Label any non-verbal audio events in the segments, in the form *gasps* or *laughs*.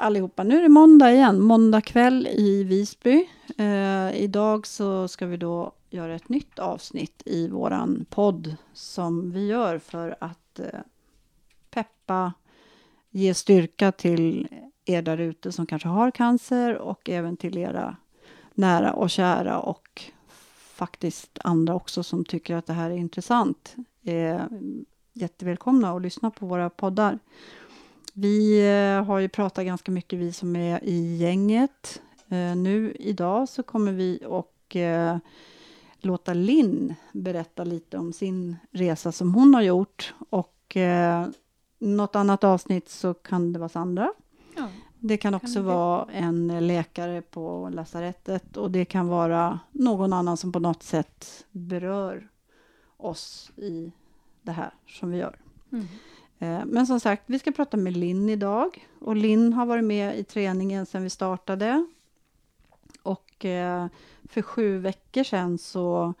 Allihopa! Nu är det måndag igen, måndag kväll i Visby. Eh, idag så ska vi då göra ett nytt avsnitt i våran podd som vi gör för att eh, peppa, ge styrka till er där ute som kanske har cancer och även till era nära och kära och faktiskt andra också som tycker att det här är intressant. Eh, jättevälkomna att lyssna på våra poddar. Vi eh, har ju pratat ganska mycket, vi som är i gänget. Eh, nu idag så kommer vi och eh, låta Linn berätta lite om sin resa som hon har gjort. Och något annat avsnitt så kan det vara Sandra. Ja, det kan också kan det vara en läkare på lasarettet och det kan vara någon annan som på något sätt berör oss i det här som vi gör. Mm. Eh, men som sagt, vi ska prata med Linn idag. Och Linn har varit med i träningen sedan vi startade. Och eh, för sju veckor sedan så,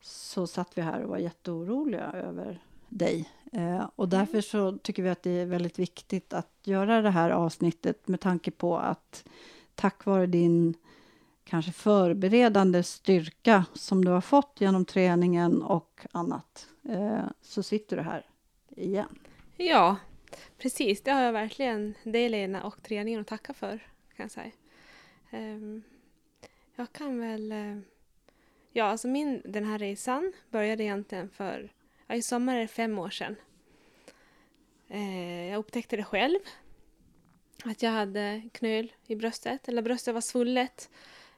så satt vi här och var jätteoroliga över dig. Eh, och därför så tycker vi att det är väldigt viktigt att göra det här avsnittet med tanke på att tack vare din kanske förberedande styrka som du har fått genom träningen och annat så sitter du här igen. Ja, precis. Det har jag verkligen det Lena och träningen att tacka för, kan jag säga. Um, jag kan väl... Uh, ja, alltså min, den här resan började egentligen för... Ja, I sommar är det fem år sedan. Uh, jag upptäckte det själv. Att jag hade knöl i bröstet, eller bröstet var svullet.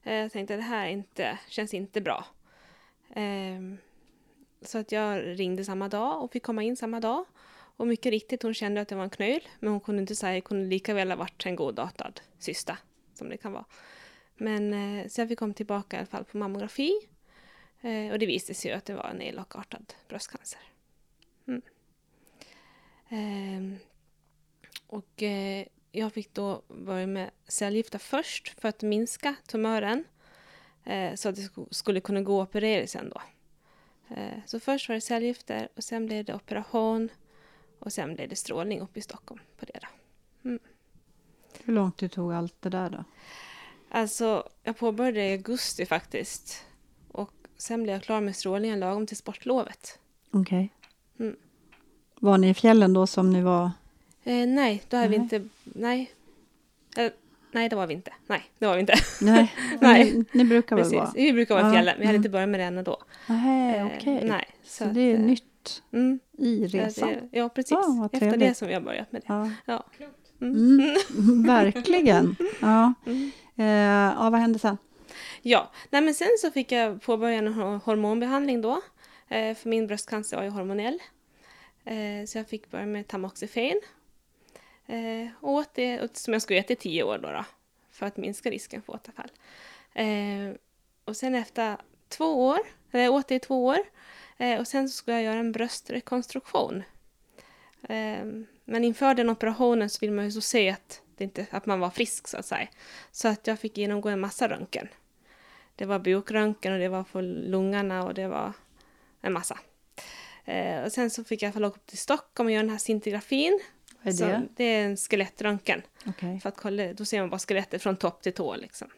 Uh, jag tänkte att det här inte, känns inte bra. Ehm, så att jag ringde samma dag och fick komma in samma dag. Och mycket riktigt, hon kände att det var en knöl, men hon kunde inte säga, det kunde lika väl ha varit en godartad cysta, som det kan vara. Men eh, så jag fick komma tillbaka i alla fall på mammografi. Eh, och det visade sig ju att det var en elakartad bröstcancer. Mm. Ehm, och eh, jag fick då börja med cellgifter först för att minska tumören. Så att det skulle kunna gå att operera sen då. Så först var det cellgifter och sen blev det operation och sen blev det strålning uppe i Stockholm på det. Då. Mm. Hur långt det tog allt det där då? Alltså, jag påbörjade i augusti faktiskt. Och sen blev jag klar med strålningen lagom till sportlovet. Okej. Okay. Mm. Var ni i fjällen då som ni var? Eh, nej, då hade vi inte... Nej. Eh, nej, det var vi inte. Nej, det var vi inte. *laughs* Nej, *laughs* nej. Ni, ni brukar väl Precis. vara? Vi brukar vara i fjällen, men jag hade mm. inte börjat med det ännu då. Nej, okej. Okay. nej, så, så det är att, eh, mm. i resan. Det, ja, precis. Ah, Efter det som vi har börjat med det. Ja. ja. Mm. Mm. *laughs* Verkligen. Ja. Mm. Eh, ja, vad hände sen? Ja, Nej, men sen så fick jag påbörja en hormonbehandling då. Eh, för min bröstcancer var ju hormonell. Eh, så jag fick börja med tamoxifen. Eh, och åt det som jag skulle äta i tio år då, då för att minska risken för återfall. Och sen efter två år, eller jag åt det i två år, Eh, och sen så skulle jag göra en bröstrekonstruktion. Eh, men inför den operationen så vill man ju så se att, det inte, att man var frisk så att säga. Så att jag fick genomgå en massa röntgen. Det var bukröntgen och det var för lungorna och det var en massa. Eh, och sen så fick jag åka upp till Stockholm och göra den här scintigrafin. Vad är det? Så det är en skelettröntgen. Okay. För att kolla, då ser man bara skelettet från topp till tå liksom.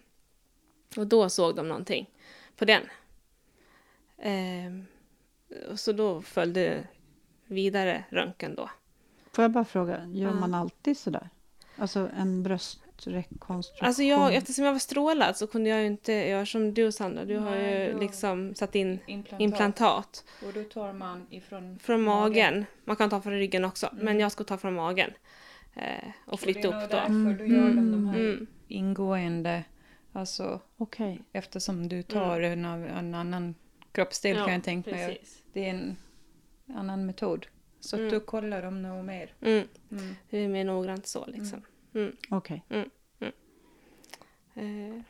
Och då såg de någonting på den. Eh, så då följde vidare röntgen då. Får jag bara fråga, gör man alltid sådär? Alltså en bröstrekonstruktion? Alltså jag, eftersom jag var strålad så kunde jag ju inte göra som du Sandra. Du har ju då... liksom satt in implantat. implantat. Och då tar man ifrån Från magen. magen. Man kan ta från ryggen också, mm. men jag ska ta från magen. Eh, och flytta upp då. Därför mm. då gör de de här mm. ingående, alltså okay. eftersom du tar mm. en, en annan kroppsdel ja, kan jag tänka mig. Det är en annan metod. Så mm. då kollar de nog mer. Mm. Mm. Det är mer noggrant så liksom. Mm. mm. Okej. Okay. Mm. Eh,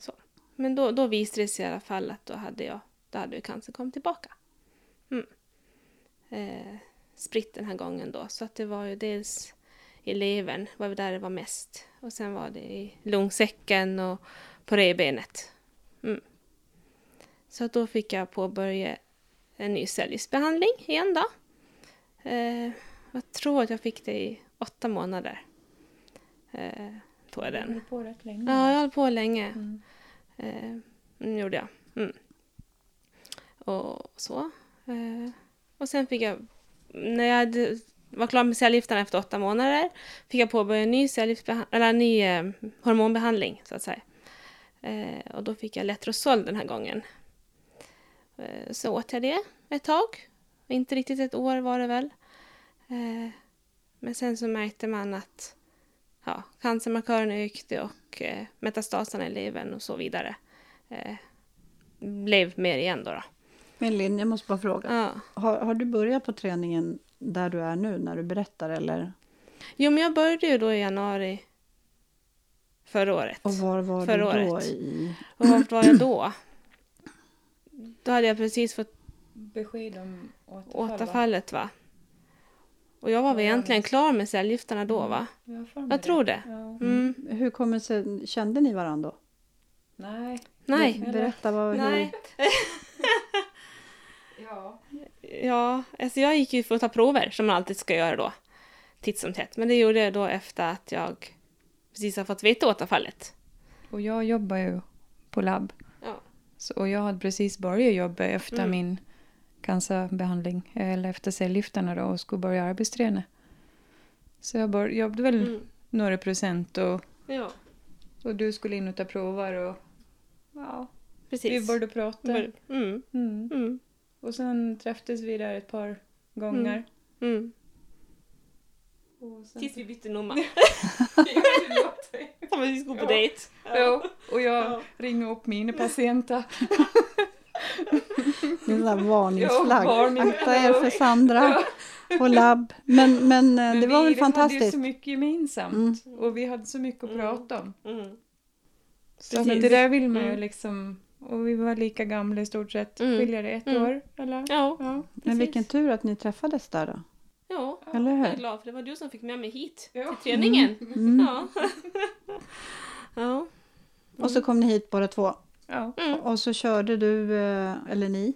Men då, då visade det sig i alla fall att då hade jag då hade cancern kommit tillbaka. Eh, spritt den här gången då. Så att det var ju dels i levern, var där det var mest. Och sen var det i lungsäcken och på revbenet. Mm. Så då fick jag påbörja en ny cellgiftsbehandling igen då. Eh, jag tror att jag fick det i åtta månader. Eh, tog jag Du den. på rätt länge. Ja, jag höll på länge. Mm. Eh, mm, gjorde jag. Mm. Och så. Eh, och sen fick jag, när jag hade, var klar med cellgifterna efter åtta månader, fick jag påbörja en ny, eller en ny eh, hormonbehandling, så att säga. Eh, och då fick jag Letrozol den här gången. Eh, så åt jag det ett tag. Inte riktigt ett år var det väl. Eh, men sen så märkte man att ja, cancermarkörerna ökade och eh, metastaserna i levern och så vidare blev mer igen då. då. Men Linn, jag måste bara fråga. Ja. Har, har du börjat på träningen där du är nu när du berättar eller? Jo, men jag började ju då i januari förra året. Och var var du då året. i? Och vart var jag då? Då hade jag precis fått Besked om återfall, va? återfallet va? Och jag var väl Ja, egentligen visst. klar med cellgifterna då va? Jag, för mig Jag tror det. Ja. Mm. Hur kommer det sig, kände ni varandra då? Nej. Nej. Ber- Berätta vad, Nej. *laughs* Ja. Ja, alltså jag gick ju för att ta prover som man alltid ska göra då. Titt som tätt. Men det gjorde jag då efter att jag precis har fått veta återfallet. Och jag jobbar ju på labb. Så, och jag hade precis börjat jobba efter Mm. min cancerbehandling. Eller efter cellgifterna då och skulle börja arbetsträna. Så jag bör, jobbade väl Mm. några procent och, Ja, och du skulle in och ta prover och ja, precis. vi började prata. Bör- Mm, Mm. mm, Och sen träffades vi där ett par gånger. Mm. Tills vi bytte nummer. *laughs* Ja, att vi skulle på Ja. dejt. *laughs* Ja, och jag Ja. ringer upp mina patienter. Det är en varningsflagg. Ja, varning. Akta er för Sandra och labb. Men, men, eh, Men det var vi, väl Vi hade fantastiskt. ju så mycket gemensamt och vi hade så mycket att Mm. prata om. Mm. Så Precis. det där vill man ju Mm. liksom... Och vi var lika gamla i stort sett. Mm. Skiljer det ett Mm. år? Eller? Ja, Ja. Men vilken tur att ni träffades där då. Ja. Eller Jag är hur? glad för det var du som fick med mig hit Ja. till träningen. Mm. Ja. *laughs* ja. Och så kom ni hit båda två. Ja. Mm. Och så körde du, eh, eller ni,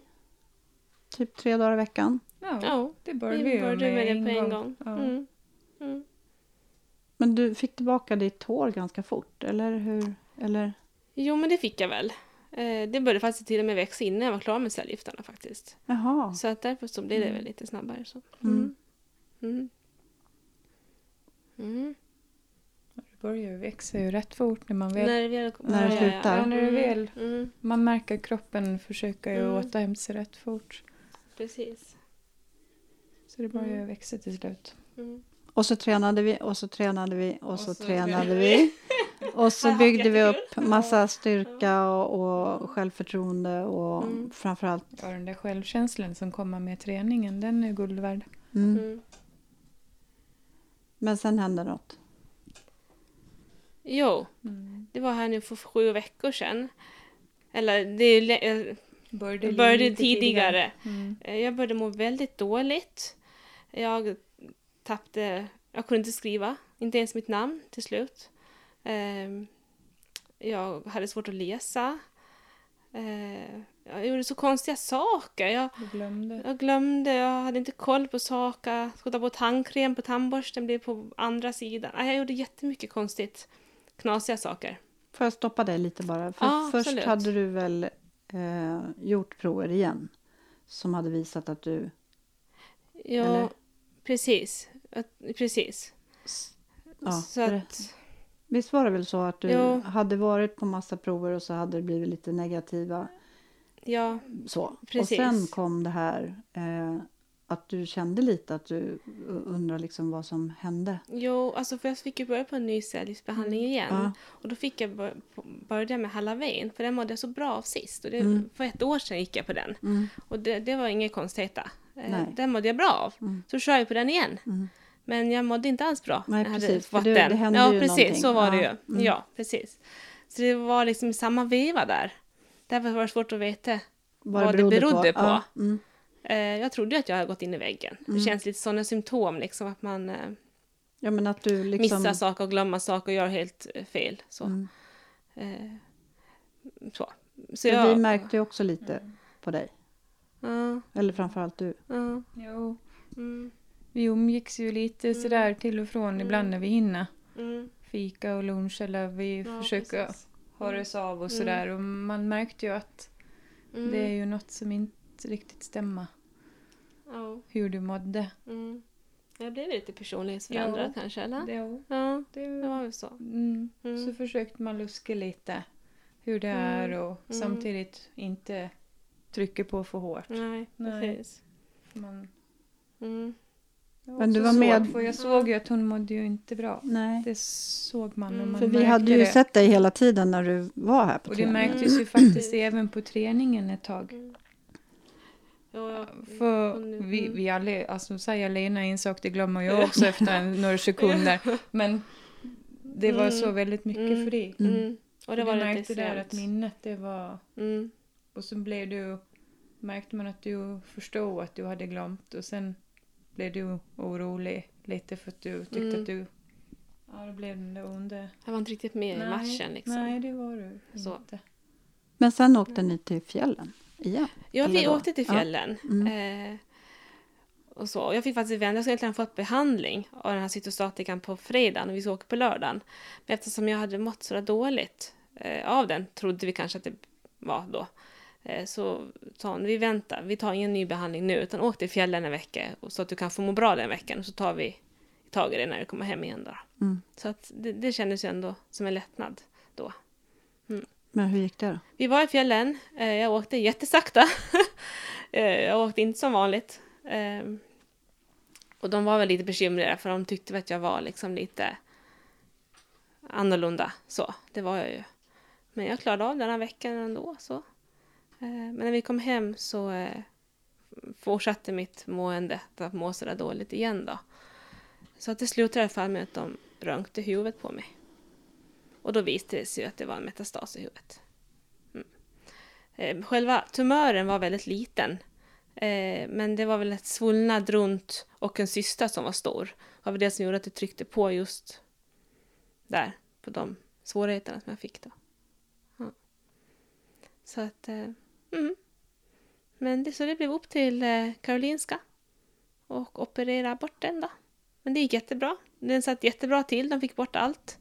typ tre dagar i veckan. ja. Det började Vi började med, med det på en gång. Ja. Mm. Mm. Men du fick tillbaka ditt hår ganska fort, eller hur? Eller? Jo, men det fick jag väl. Eh, det började faktiskt till och med växa innan jag var klar med cellgifterna faktiskt. Jaha. Så att därför så blev det Mm. väl lite snabbare. Så. Mm. Mm. Mm. Det börjar växa ju rätt fort när man väl... När det väl När det slutar. Ja, när det Mm. väl... Mm. Man märker att kroppen försöker ju Mm. återhämta sig rätt fort. Precis. Så det börjar ju Mm. växa till slut. Mm. Och så tränade vi, och så tränade vi, och så, Och så- tränade vi. *laughs* Och så byggde vi upp massa styrka och, och självförtroende och Mm. framförallt... Ja, den där självkänslan som kommer med träningen, den är guld värd. Mm. Men sen hände något. Jo, Mm. det var här nu för sju veckor sedan. Eller det jag Började, började lite tidigare. Mm. Eh, Jag började må väldigt dåligt. Jag tappade... Jag kunde inte skriva, inte ens mitt namn till slut. Ehm, Jag hade svårt att läsa. Jag gjorde så konstiga saker. Jag, glömde. jag glömde, jag hade inte koll på saker. Jag skulle ta på tandkräm på tandborsten, blev på andra sidan. Jag gjorde jättemycket konstigt. Knasiga saker. Får jag stoppa dig lite bara? För Ja, först absolut. hade du väl eh, gjort prover igen som hade visat att du... Ja, Eller? precis. Att- Precis. Ja, så att, Visst var det väl så att du Jo. hade varit på massa prover och så hade det blivit lite negativa ja, så. Precis. Och sen kom det här eh, att du kände lite att du undrar liksom vad som hände. Jo, alltså för jag fick ju börja på en ny cellgiftsbehandling igen. Ja. Och då fick jag bör- börja med Halaven, för den mådde jag så bra av sist. Och det, Mm. För ett år sedan gick jag på den. Mm. Och det, det var inget konstigheter. Eh. Den mådde jag bra av. Mm. Så kör jag på den igen. Mm. Men jag mådde inte alls bra. Nej, när jag hade precis, fått det- den. det hände ja, ju precis. någonting. Så var det ju. Ja, mm. Ja, precis. Så det var liksom samma veva där. Därför var det svårt att veta. Vad det berodde på. Ja. Mm. Eh, jag trodde att jag hade gått in i väggen. Mm. Det känns lite sådana symptom, liksom att man eh, ja, men att du liksom... missar saker och glömmer saker och gör helt eh, fel. Så. Mm. Eh, så. Så jag... Vi märkte ju också lite på dig. Ja, Eller framförallt du. ja, Jo, mm, vi umgicks ju lite Mm. sådär till och från ibland när vi hinner. mm, fika och lunch eller vi Ja, försöker precis. Höras av och Mm. sådär. Och man märkte ju att Mm. det är ju något som inte riktigt stämmer. Ja. Hur du mådde. Mm. Jag blev lite personlighetsförändrad Ja. kanske, eller? Det, Ja, det, det var väl så. mm. Mm. Så försökte man luska lite hur det Mm. är och Mm. samtidigt inte trycka på för hårt. Nej, Nej. precis. Man, Mm. jag Men du var med- Såg, för jag såg ju att hon mådde ju inte bra. Nej. Det såg man. Mm. man För vi hade ju det. sett dig hela tiden när du var här på Och det träningen. märktes ju faktiskt även på träningen ett tag. Mm. Ja, ja. För Mm. vi, vi alla, alltså säger Lena en sak, det glömmer jag *laughs* också efter några sekunder. Men det var Mm. så väldigt mycket Mm. för dig. Mm. Mm. Och det Du var lite märkte där att minnet det var... Mm. Och så blev du... Märkte man att du förstod att du hade glömt och sen blev du orolig lite för att du tyckte Mm. att du... Ja, det blev den under... Jag var inte riktigt med i matchen liksom. Nej, det var du Så. inte. Men sen åkte ni till fjällen igen. Ja, vi då? åkte till Ja. fjällen. Mm. Eh, och så. Jag fick faktiskt vänta, jag skulle egentligen fått behandling av den här cytostatikan på fredagen och vi skulle åka på lördagen. Men eftersom jag hade mått så dåligt eh, av den, trodde vi kanske att det var då, eh, så sa hon, vi väntar, vi tar ingen ny behandling nu, utan åk till fjällen en vecka så att du kan få må bra den veckan och så tar vi tag i det när du kommer hem igen då. Mm. Så att det, det kändes ju ändå som en lättnad då. Men hur gick det då? Vi var i fjällen. Eh, Jag åkte jättesakta. *laughs* Eh, Jag åkte inte som vanligt. Eh, Och de var väl lite bekymrade för de tyckte väl att jag var liksom lite annorlunda. Så, det var jag ju. Men jag klarade av den här veckan ändå. Så. Eh, men när vi kom hem så eh, fortsatte mitt mående att må sådär dåligt igen då. Så att det slutade i alla fall med att de röntgade huvudet på mig. Och då visade det sig att det var en metastas i huvudet. Mm. Eh, själva tumören var väldigt liten. Men det var väl ett svullnad runt och en cysta som var stor. Det var väl det som gjorde att det tryckte på just där, på de svårigheterna som jag fick då. Ja. Så att, eh, mm. Men det, så det blev upp till eh, Karolinska och operera bort den då. Men det gick jättebra. Den satt jättebra till, de fick bort allt.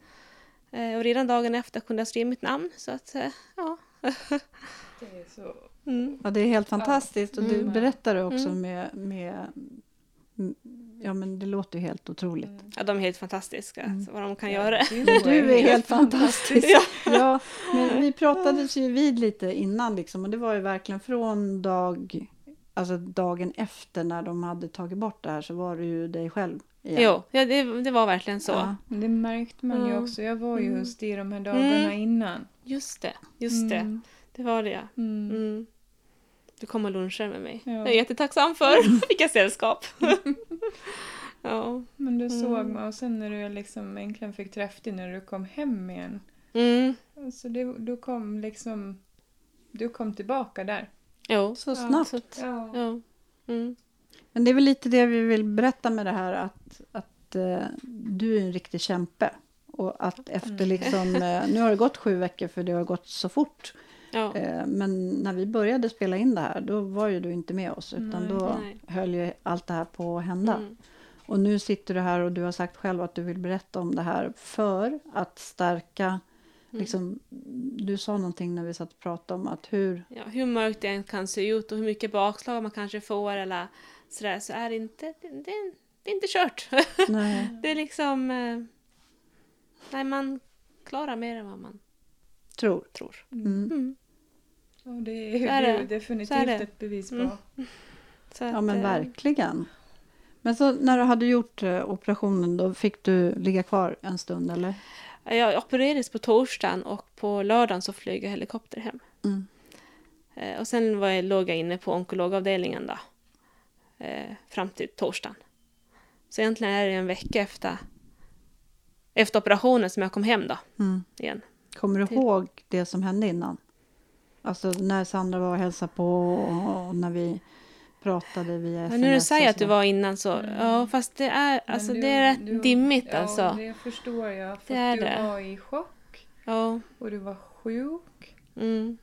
Eh, Och redan dagen efter kunde jag skriva mitt namn, så att, eh, ja. Det är så... Mm. Ja, det är helt fantastiskt. Och du Mm. berättade också Mm. med, med... mm, Ja, men det låter ju helt otroligt. Ja, de är helt fantastiska, Mm. så vad de kan Ja, göra. *laughs* du är helt fantastisk. Ja. *laughs* Ja, men vi pratades ju vid lite innan liksom, och det var ju verkligen från dag, alltså dagen efter när de hade tagit bort det här så var du ju dig själv igen. Jo, ja, det, det var verkligen så. Ja. Det märkte man ju Ja. också. Jag var ju Mm. hos dig de här dagarna Mm. innan. Just det, just det. Mm. Det var det ja. Du kom och lunchade med mig. Ja. Jag är jättetacksam för. *laughs* Jag sällskap. *laughs* ja. Men du såg Mm. mig och sen när du liksom äntligen fick träffa dig när du kom hem igen. Mm. Så det, du kom liksom... Du kom tillbaka där. Jo. Så Ja, snabbt. Att, Ja. ja. Mm. Men det är väl lite det vi vill berätta med det här att, att eh, du är en riktig kämpe. Och att efter Mm. liksom, *laughs* eh, nu har det gått sju veckor för det har gått så fort. Ja. Eh, men när vi började spela in det här då var ju du inte med oss utan Nej. då Nej. höll ju allt det här på att hända. Mm. Och nu sitter du här och du har sagt själv att du vill berätta om det här för att stärka Mm. Liksom, du sa någonting när vi satt och pratade om att hur... Ja, hur mörkt det än kan se ut och hur mycket bakslag man kanske får eller sådär så är det inte, det, det, det är inte kört. *laughs* Det är liksom... Eh, nej, man klarar mer än vad man tror. tror. Mm. Mm. Och det är, Så är det. definitivt är det. ett bevis på. Mm. Så Ja att, men eh, verkligen. Men så när du hade gjort eh, operationen då fick du ligga kvar en stund eller? Jag opererades på torsdagen och på lördagen så flög jag helikopter hem. Mm. Eh, och sen var jag, låg jag inne på onkologavdelningen då. Fram till torsdagen. Så egentligen är det en vecka efter, efter operationen som jag kom hem då Mm. igen. Kommer du Till- ihåg det som hände innan? Alltså när Sandra var och hälsade på och när vi pratade via Men sms när du säger att du var innan så, Mm. ja fast det är, Men alltså du- det är rätt du- dimmigt ja, alltså. det förstår jag. För Det är du det. var i chock Ja, och du var sjuk. mm,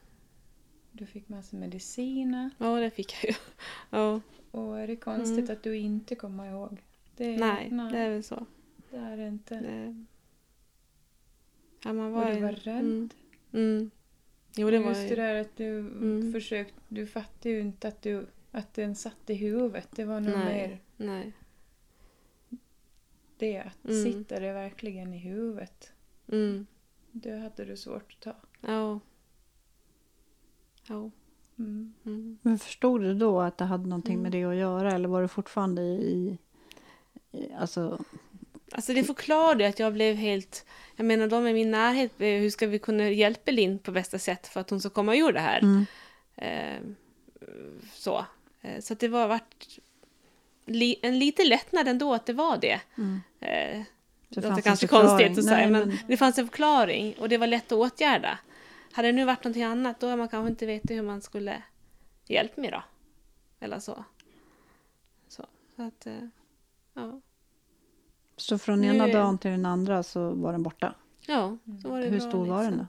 Du fick massa mediciner. ja det fick jag ju. *laughs* Ja, Och är det konstigt att du inte kommer ihåg? Det, nej, nej det är väl så. det är det inte. Det, Ja, man var, och du var rädd. Mm. Mm. Jo, det var just ju... det där att du Mm. försökte, du fattade ju inte att, du, att den satt i huvudet. Det var nog Nej. mer Nej. det. Att Mm. sitter det verkligen i huvudet? Mm. Det hade du svårt att ta. Ja. Ja. Mm. Mm. Men förstod du då att det hade någonting Mm. med det att göra eller var du fortfarande i... i alltså, Alltså det förklarade att jag blev helt... Jag menar de i min närhet, eh, hur ska vi kunna hjälpa Linn på bästa sätt för att hon ska komma ur det här? mm, Eh, så. Eh, så att det var vart li, en liten lättnad ändå att det var det. mm. Eh, Det det låter kanske konstigt att säga, men, men- det fanns en förklaring och det var lätt att åtgärda. Hade det nu varit någonting annat då hade man kanske inte vetat hur man skulle hjälpa mig då. Eller så. Så, så att, ja. Så från Nu ena dagen till den andra så var den borta? Ja, så var det Hur bra, stor var den liksom.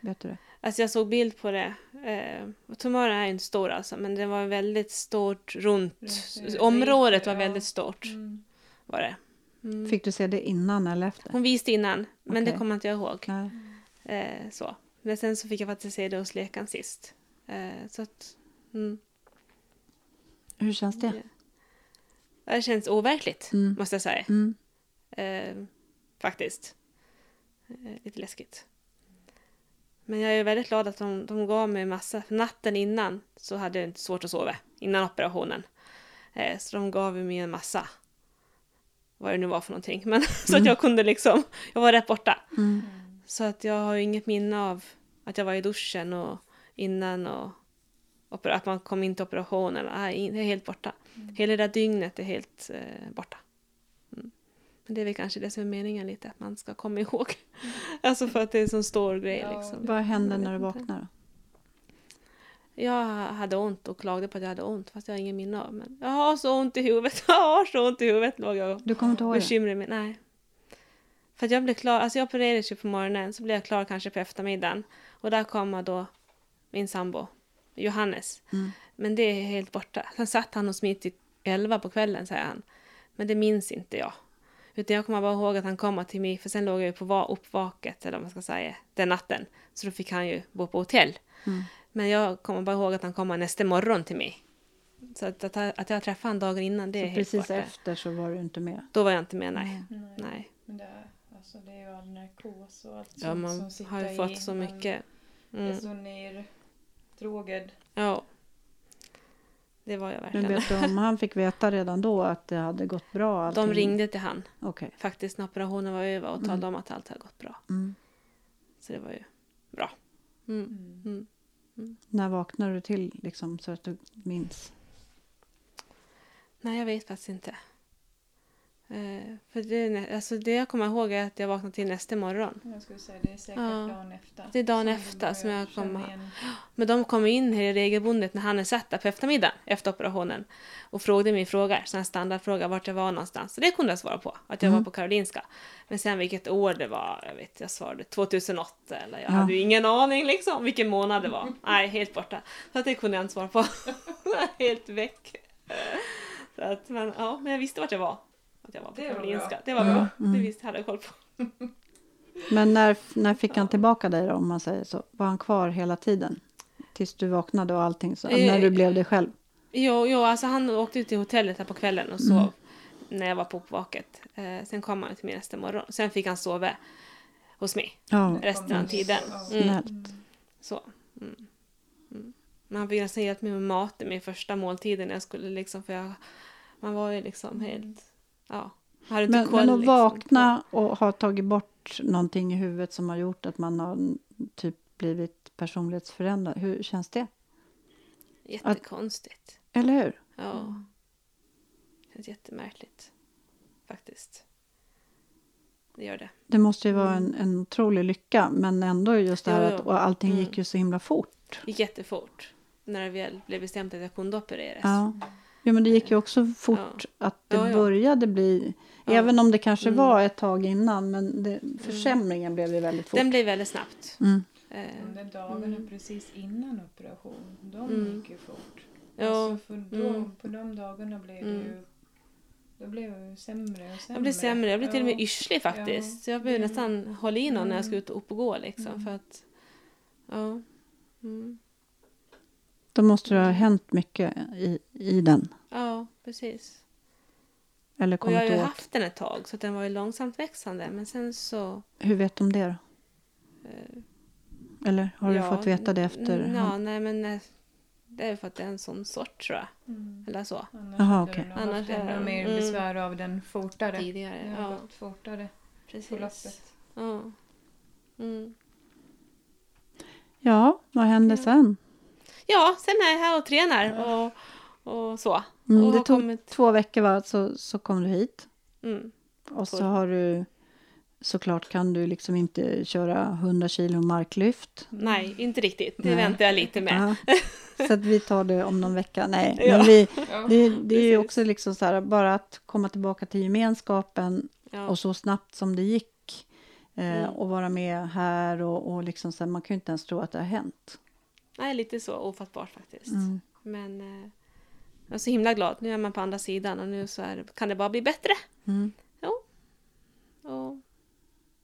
då? Vet du det? Alltså jag såg bild på det. Eh, tumören är inte stor alltså, men det var väldigt stort runt. Området var väldigt stort. Mm. Var det. Mm. Fick du se det innan eller efter? Hon visste innan, men det Okej. kommer inte jag ihåg. Nej. Eh, så. Men sen så fick jag faktiskt se det hos läkaren sist. Eh, så att, mm. Hur känns det? Det känns overkligt, Mm. måste jag säga. Mm. Eh, faktiskt. Eh, lite läskigt. Men jag är väldigt glad att de, de gav mig massa. För natten innan så hade jag inte svårt att sova. Innan operationen. Eh, så de gav mig en massa. Vad det nu var för någonting. *laughs* Men så att jag kunde liksom. Jag var rätt borta. Mm. Så att jag har inget minne av att jag var i duschen och innan och att man kom in till operationen. Nej, det är helt borta. Hela det där dygnet är helt eh, borta. Mm. Men det är väl kanske det som är meningen lite, att man ska komma ihåg. alltså för att det är en sån stor grej Ja. liksom. Vad hände när du inte. vaknade? då? Jag hade ont och klagade på att jag hade ont fast jag har ingen minne av. Men jag har så ont i huvudet, *laughs* jag har så ont i huvudet låg jag och Du kommer inte ihåg det? bekymrade mig. Nej. För att jag blev klar, alltså jag opererades ju på morgonen så blev jag klar kanske på eftermiddagen. Och där kommer då min sambo, Johannes. Mm. Men det är helt borta. Sen satt han mig till elva på kvällen säger han. Men det minns inte jag. Utan jag kommer bara ihåg att han kom till mig, för sen låg jag ju på va- uppvaket, eller vad man ska säga, den natten. Så då fick han ju bo på hotell. Mm. Men jag kommer bara ihåg att han kom nästa morgon till mig. Så att, att, att jag träffade honom dagen innan, det är Så helt precis efter så var du inte med? Då var jag inte med, nej. Mm. Nej. Men det, är- alltså, det är ju all narkos och allt Ja, sånt man som sitter har ju i. fått så Man mycket. är Mm. så neddrogad. Ja. Det var jag Men verkligen. vet du om han fick veta redan då att det hade gått bra? Allting? De ringde till han Okej. faktiskt när operationen var över och talade Mm. om att allt hade gått bra. Mm. Så det var ju bra. Mm. Mm. Mm. När vaknade du till liksom, så att du minns? Nej, jag vet faktiskt inte. Eh, för det, alltså det jag kommer ihåg är att jag vaknade till nästa morgon. Jag skulle säga det är säkert Ja. dagen efter. Det är dagen du efter som jag kommer-. *gasps* Men de kom in här regelbundet när han är satt där på eftermiddagen efter operationen och frågade mig frågor, sådana standardfrågor vart jag var någonstans. Så det kunde jag svara på, att jag Mm. var på Karolinska. Men sen vilket år det var, jag vet, jag svarade 2008 eller jag Ja. hade ju ingen aning liksom vilken månad det var. *laughs* Nej, helt borta. Så att det kunde jag inte svara på. *laughs* helt väck. Så att, men, ja, men jag visste vart jag var. Att jag var på Det var Karolinska. bra. Det var bra. Mm. Det visste hade jag koll på. *laughs* Men när, när fick han tillbaka dig då, om man säger så? Var han kvar hela tiden? Tills du vaknade och allting? Så, Eh, när du blev dig själv? Jo, jo, alltså han åkte ut till hotellet här på kvällen och sov Mm. när jag var på uppvaket. Eh, sen kom han till mig nästa morgon. Sen fick han sova hos mig Ja, resten av tiden. Mm. snällt. Så. Mm. Mm. Men han fick nästan hjälpa mig med maten min första måltiden när jag skulle liksom, för jag, man var ju liksom helt, ja, Men, men att liksom, vakna och ha tagit bort någonting i huvudet som har gjort att man har typ blivit personlighetsförändrad. Hur känns det? Jättekonstigt. Eller hur? Ja. Mm. känns jättemärkligt. Faktiskt. Det gör det. Det måste ju vara en, en otrolig lycka, men ändå just det här Jo, jo. att och allting Mm. gick ju så himla fort. Det gick jättefort. När det väl blev bestämt att jag kunde opereras. Ja. Jo, men det gick ju också fort att det Ja, ja. började bli, Ja. även om det kanske Mm. var ett tag innan, men det, försämringen blev ju väldigt fort. Den blev väldigt snabbt. Mm. Eh, De där dagarna Mm. precis innan operation, de Mm. gick ju fort. Ja, Alltså för då, mm. På de dagarna blev Mm. det ju Då blev jag sämre och sämre. Jag blev sämre, jag blev till och med yrslig faktiskt. Ja. Så jag behövde nästan hålla i någon mm. när jag skulle ut och gå liksom. Mm. För att, ja. Mm. Då måste det ha hänt mycket i, i den. Ja, precis. Eller och jag har ju åt. haft den ett tag så den var ju långsamt växande. Men sen så... Hur vet du om det då? Uh, Eller har ja, du fått veta det efter? Ja, nej men eh, det är för att det är en sån sort tror jag. Mm. Eller så. Annars Aha, okay. hade Annars är det mer mm. besvär av den fortare. Tidigare. Ja. fortare Precis. Ja. Mm. ja, vad hände ja. sen? Ja, sen är jag här och tränar och, och så. Mm, och det tog kommit... två veckor va, så, så kom du hit. Mm. Och så har du såklart kan du liksom inte köra 100 kilo marklyft. Nej, inte riktigt. Det Nej. väntar jag lite med. *laughs* Så att vi tar det om någon vecka. Nej, ja. men vi, det, det är ju också liksom så här, bara att komma tillbaka till gemenskapen ja. och så snabbt som det gick eh, mm. och vara med här och, och liksom så här, man kan ju inte ens tro att det har hänt. Nej, lite så ofattbart faktiskt. Mm. Men eh, jag är så himla glad. Nu är man på andra sidan och nu så är, kan det bara bli bättre. Mm. Jo. Och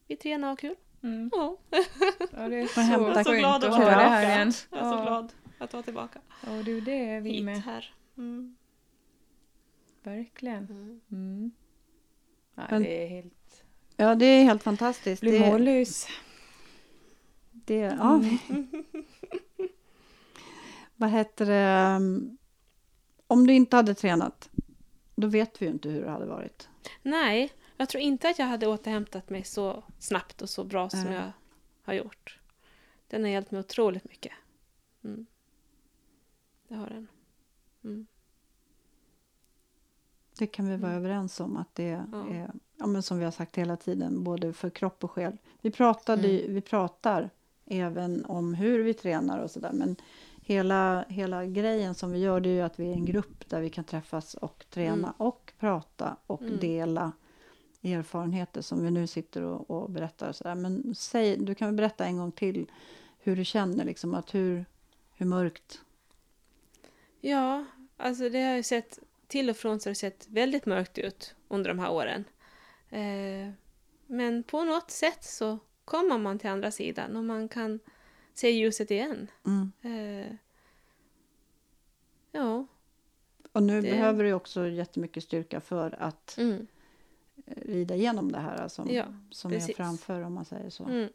vi tränar och har kul. Mm. Ja. ja, det är så, hämta så glad att vara här igen. Jag är så glad att vara tillbaka. Ja, du, det är vi Hit med. här. Mm. Verkligen. Mm. mm. Ja, Men, det är helt... Ja, det är helt fantastiskt. Blir mållös. Det, ja. Mm. *laughs* Vad heter det? Um, om du inte hade tränat, då vet vi ju inte hur det hade varit. Nej, jag tror inte att jag hade återhämtat mig så snabbt och så bra som jag har gjort. Den har hjälpt mig otroligt mycket. Mm. Det har den. Mm. Det kan vi vara mm. överens om att det ja. är, ja, men som vi har sagt hela tiden, både för kropp och själ. Vi, pratade, mm. vi pratar även om hur vi tränar och sådär, men hela, hela grejen som vi gör det är ju att vi är en grupp där vi kan träffas och träna mm. och prata och mm. dela erfarenheter som vi nu sitter och, och berättar. Och så där. Men säg, du kan väl berätta en gång till hur du känner, liksom, att hur, hur mörkt? Ja, alltså det har ju sett, till och från så har det sett väldigt mörkt ut under de här åren. Eh, men på något sätt så kommer man till andra sidan och man kan se ljuset igen. Mm. Eh, ja. Och nu det... behöver du också jättemycket styrka för att mm. rida igenom det här som, ja, som är framför om man säger så. Mm.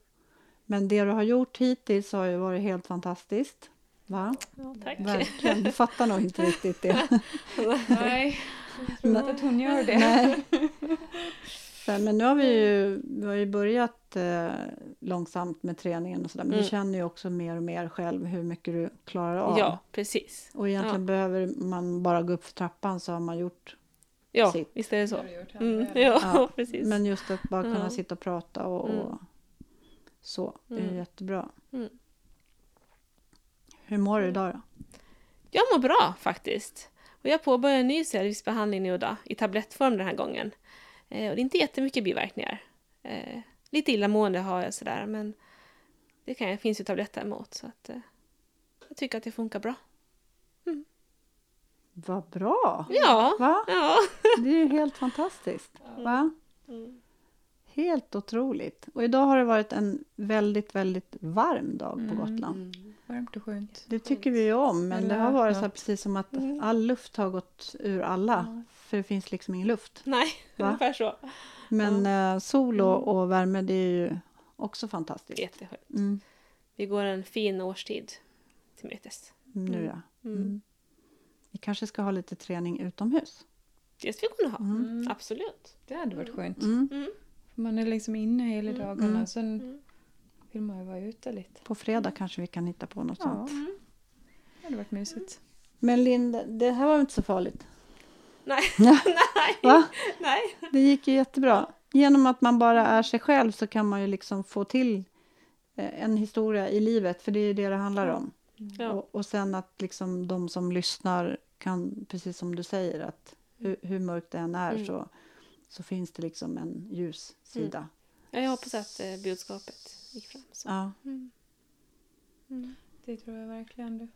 Men det du har gjort hittills har ju varit helt fantastiskt. Va? Ja, tack. Verkligen. Du fattar nog inte riktigt det. *laughs* Nej, jag tror inte att hon gör det. Nej. *laughs* Men nu har vi ju, vi har ju börjat eh, långsamt med träningen och sådär. Men mm. du känner ju också mer och mer själv hur mycket du klarar av. Ja, precis. Och egentligen ja. behöver man bara gå upp för trappan så har man gjort Ja, sitt. visst är det så. Mm. Ja, ja, *laughs* precis. Men just att bara kunna sitta och prata och, och mm. så, det är mm. jättebra. Mm. Hur mår du idag då? Jag mår bra faktiskt. Och jag påbörjar en ny servicebehandling nu då, i tablettform den här gången. Eh, och det är inte jättemycket biverkningar. Eh, lite illamående har jag sådär, men det kan, finns ju tabletter emot. Så att, eh, jag tycker att det funkar bra. Mm. Vad bra! Ja, Va? ja. Det är ju helt fantastiskt. Va? Mm. Helt otroligt. Och idag har det varit en väldigt, väldigt varm dag på mm. Gotland. Mm. Varmt och skönt. Det tycker vi ju om, men Eller det har varit så här precis som att mm. all luft har gått ur alla. För det finns liksom ingen luft. Nej, *laughs* ungefär så. Men ja. eh, sol och, mm. och, värme, det är ju också fantastiskt. Jätteskönt. Mm. Vi går en fin årstid till mötes. Mm, nu ja. Mm. mm. Vi kanske ska ha lite träning utomhus. Det ska vi kunna ha, mm. absolut. Det hade varit skönt. Man är liksom inne hela dagarna. Sen vill man ju vara ute lite. På fredag kanske vi kan hitta på något ja. sånt. Det hade varit mysigt. Men Linda, det här var inte så farligt. Nej. *laughs* Nej. Va? Nej. Det gick ju jättebra. Genom att man bara är sig själv så kan man ju liksom få till eh, en historia i livet, för det är det det handlar om. Ja. Och, och sen att liksom de som lyssnar kan, precis som du säger, att hur, hur mörkt det än är mm. så, så finns det liksom en ljus sida. Mm. Ja, jag hoppas att eh, budskapet gick fram. Så. Ja. Mm. Mm. Det tror jag verkligen. Du.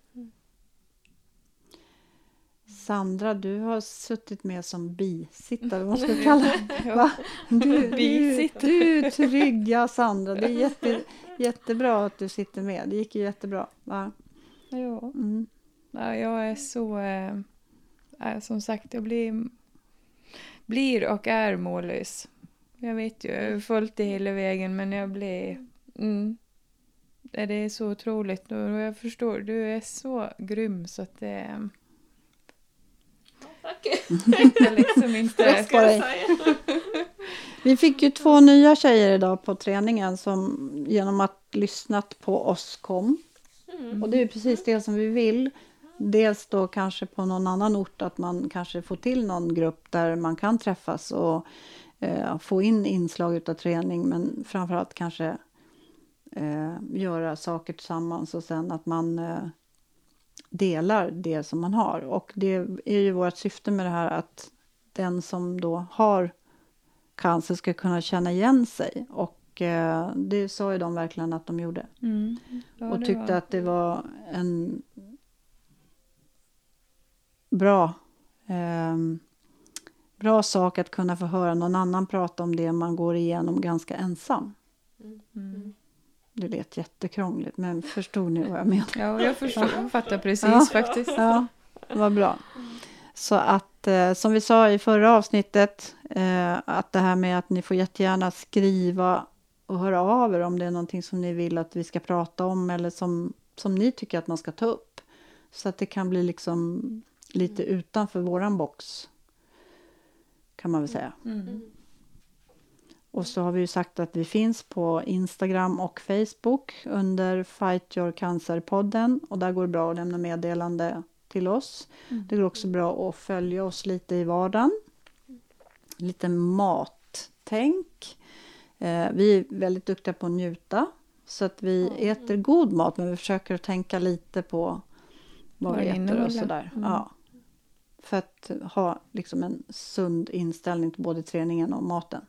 Sandra, du har suttit med som bisittare, vad ska vi *laughs* kalla det? Du, du, du är trygg, ja Sandra. Det är jätte, jättebra att du sitter med. Det gick ju jättebra. Va? Ja. Mm. ja jag är så... Äh, som sagt, jag blir, blir och är mållös. Jag vet ju, jag har följt det hela vägen men jag blir... Mm, det är så otroligt och jag förstår, du är så grym så att det... Liksom *laughs* inte... på dig. Vi fick ju två nya tjejer idag på träningen som genom att lyssnat på oss kom. Mm. Och det är precis det som vi vill. Dels då kanske på någon annan ort att man kanske får till någon grupp där man kan träffas och eh, få in inslag av träning men framförallt kanske eh, göra saker tillsammans och sen att man eh, delar det som man har. Och det är ju vårt syfte med det här att den som då har cancer ska kunna känna igen sig. Och eh, det sa ju de verkligen att de gjorde. Mm. Ja, och tyckte var... att det var en bra eh, bra sak att kunna få höra någon annan prata om det man går igenom ganska ensam. Mm. mm. Det lät jättekrångligt, men förstod ni vad jag menar? Ja, jag förstår. Jag fattar precis ja. faktiskt. Ja, vad bra. Så att, eh, som vi sa i förra avsnittet, eh, att det här med att ni får jättegärna skriva och höra av er om det är någonting som ni vill att vi ska prata om eller som, som ni tycker att man ska ta upp. Så att det kan bli liksom lite utanför våran box, kan man väl säga. Mm. Och så har vi ju sagt att vi finns på Instagram och Facebook under Fight Your Cancer-podden. Och där går det bra att lämna meddelande till oss. Mm. Det går också bra att följa oss lite i vardagen. Lite mattänk. Eh, vi är väldigt duktiga på att njuta. Så att vi mm. äter god mat men vi försöker att tänka lite på vad vi äter och sådär. Mm. Ja. För att ha liksom en sund inställning till både träningen och maten.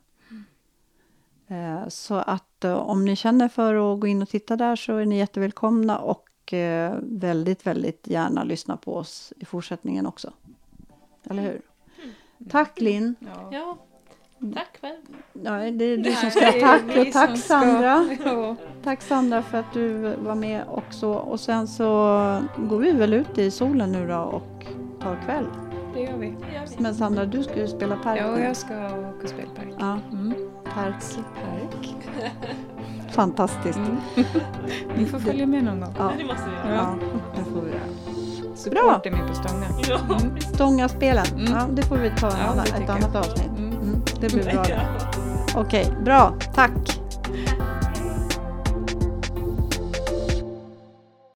Eh, så att eh, om ni känner för att gå in och titta där så är ni jättevälkomna och eh, väldigt, väldigt gärna lyssna på oss i fortsättningen också. Eller hur? Mm. Tack Linn! Ja. ja. Tack själv! Ja, det är du som ska tack och tack Sandra! Ja. Tack Sandra för att du var med också och sen så går vi väl ut i solen nu då och tar kväll. Det gör vi. Men Sandra, du ska ju spela park. Ja, jag ska åka och spela park. Ja. Mm. Parks park. *laughs* Fantastiskt. Mm. *laughs* Vi får följa med någon gång. Ja, det måste vi göra. Ja, det får vi göra. Support mig på Stånga. Mm. Stånga-spelen. Mm. Ja, det får vi ta ja, ett annat avsnitt. Mm. mm. Det blir bra. *laughs* Okej, okay, bra. Tack.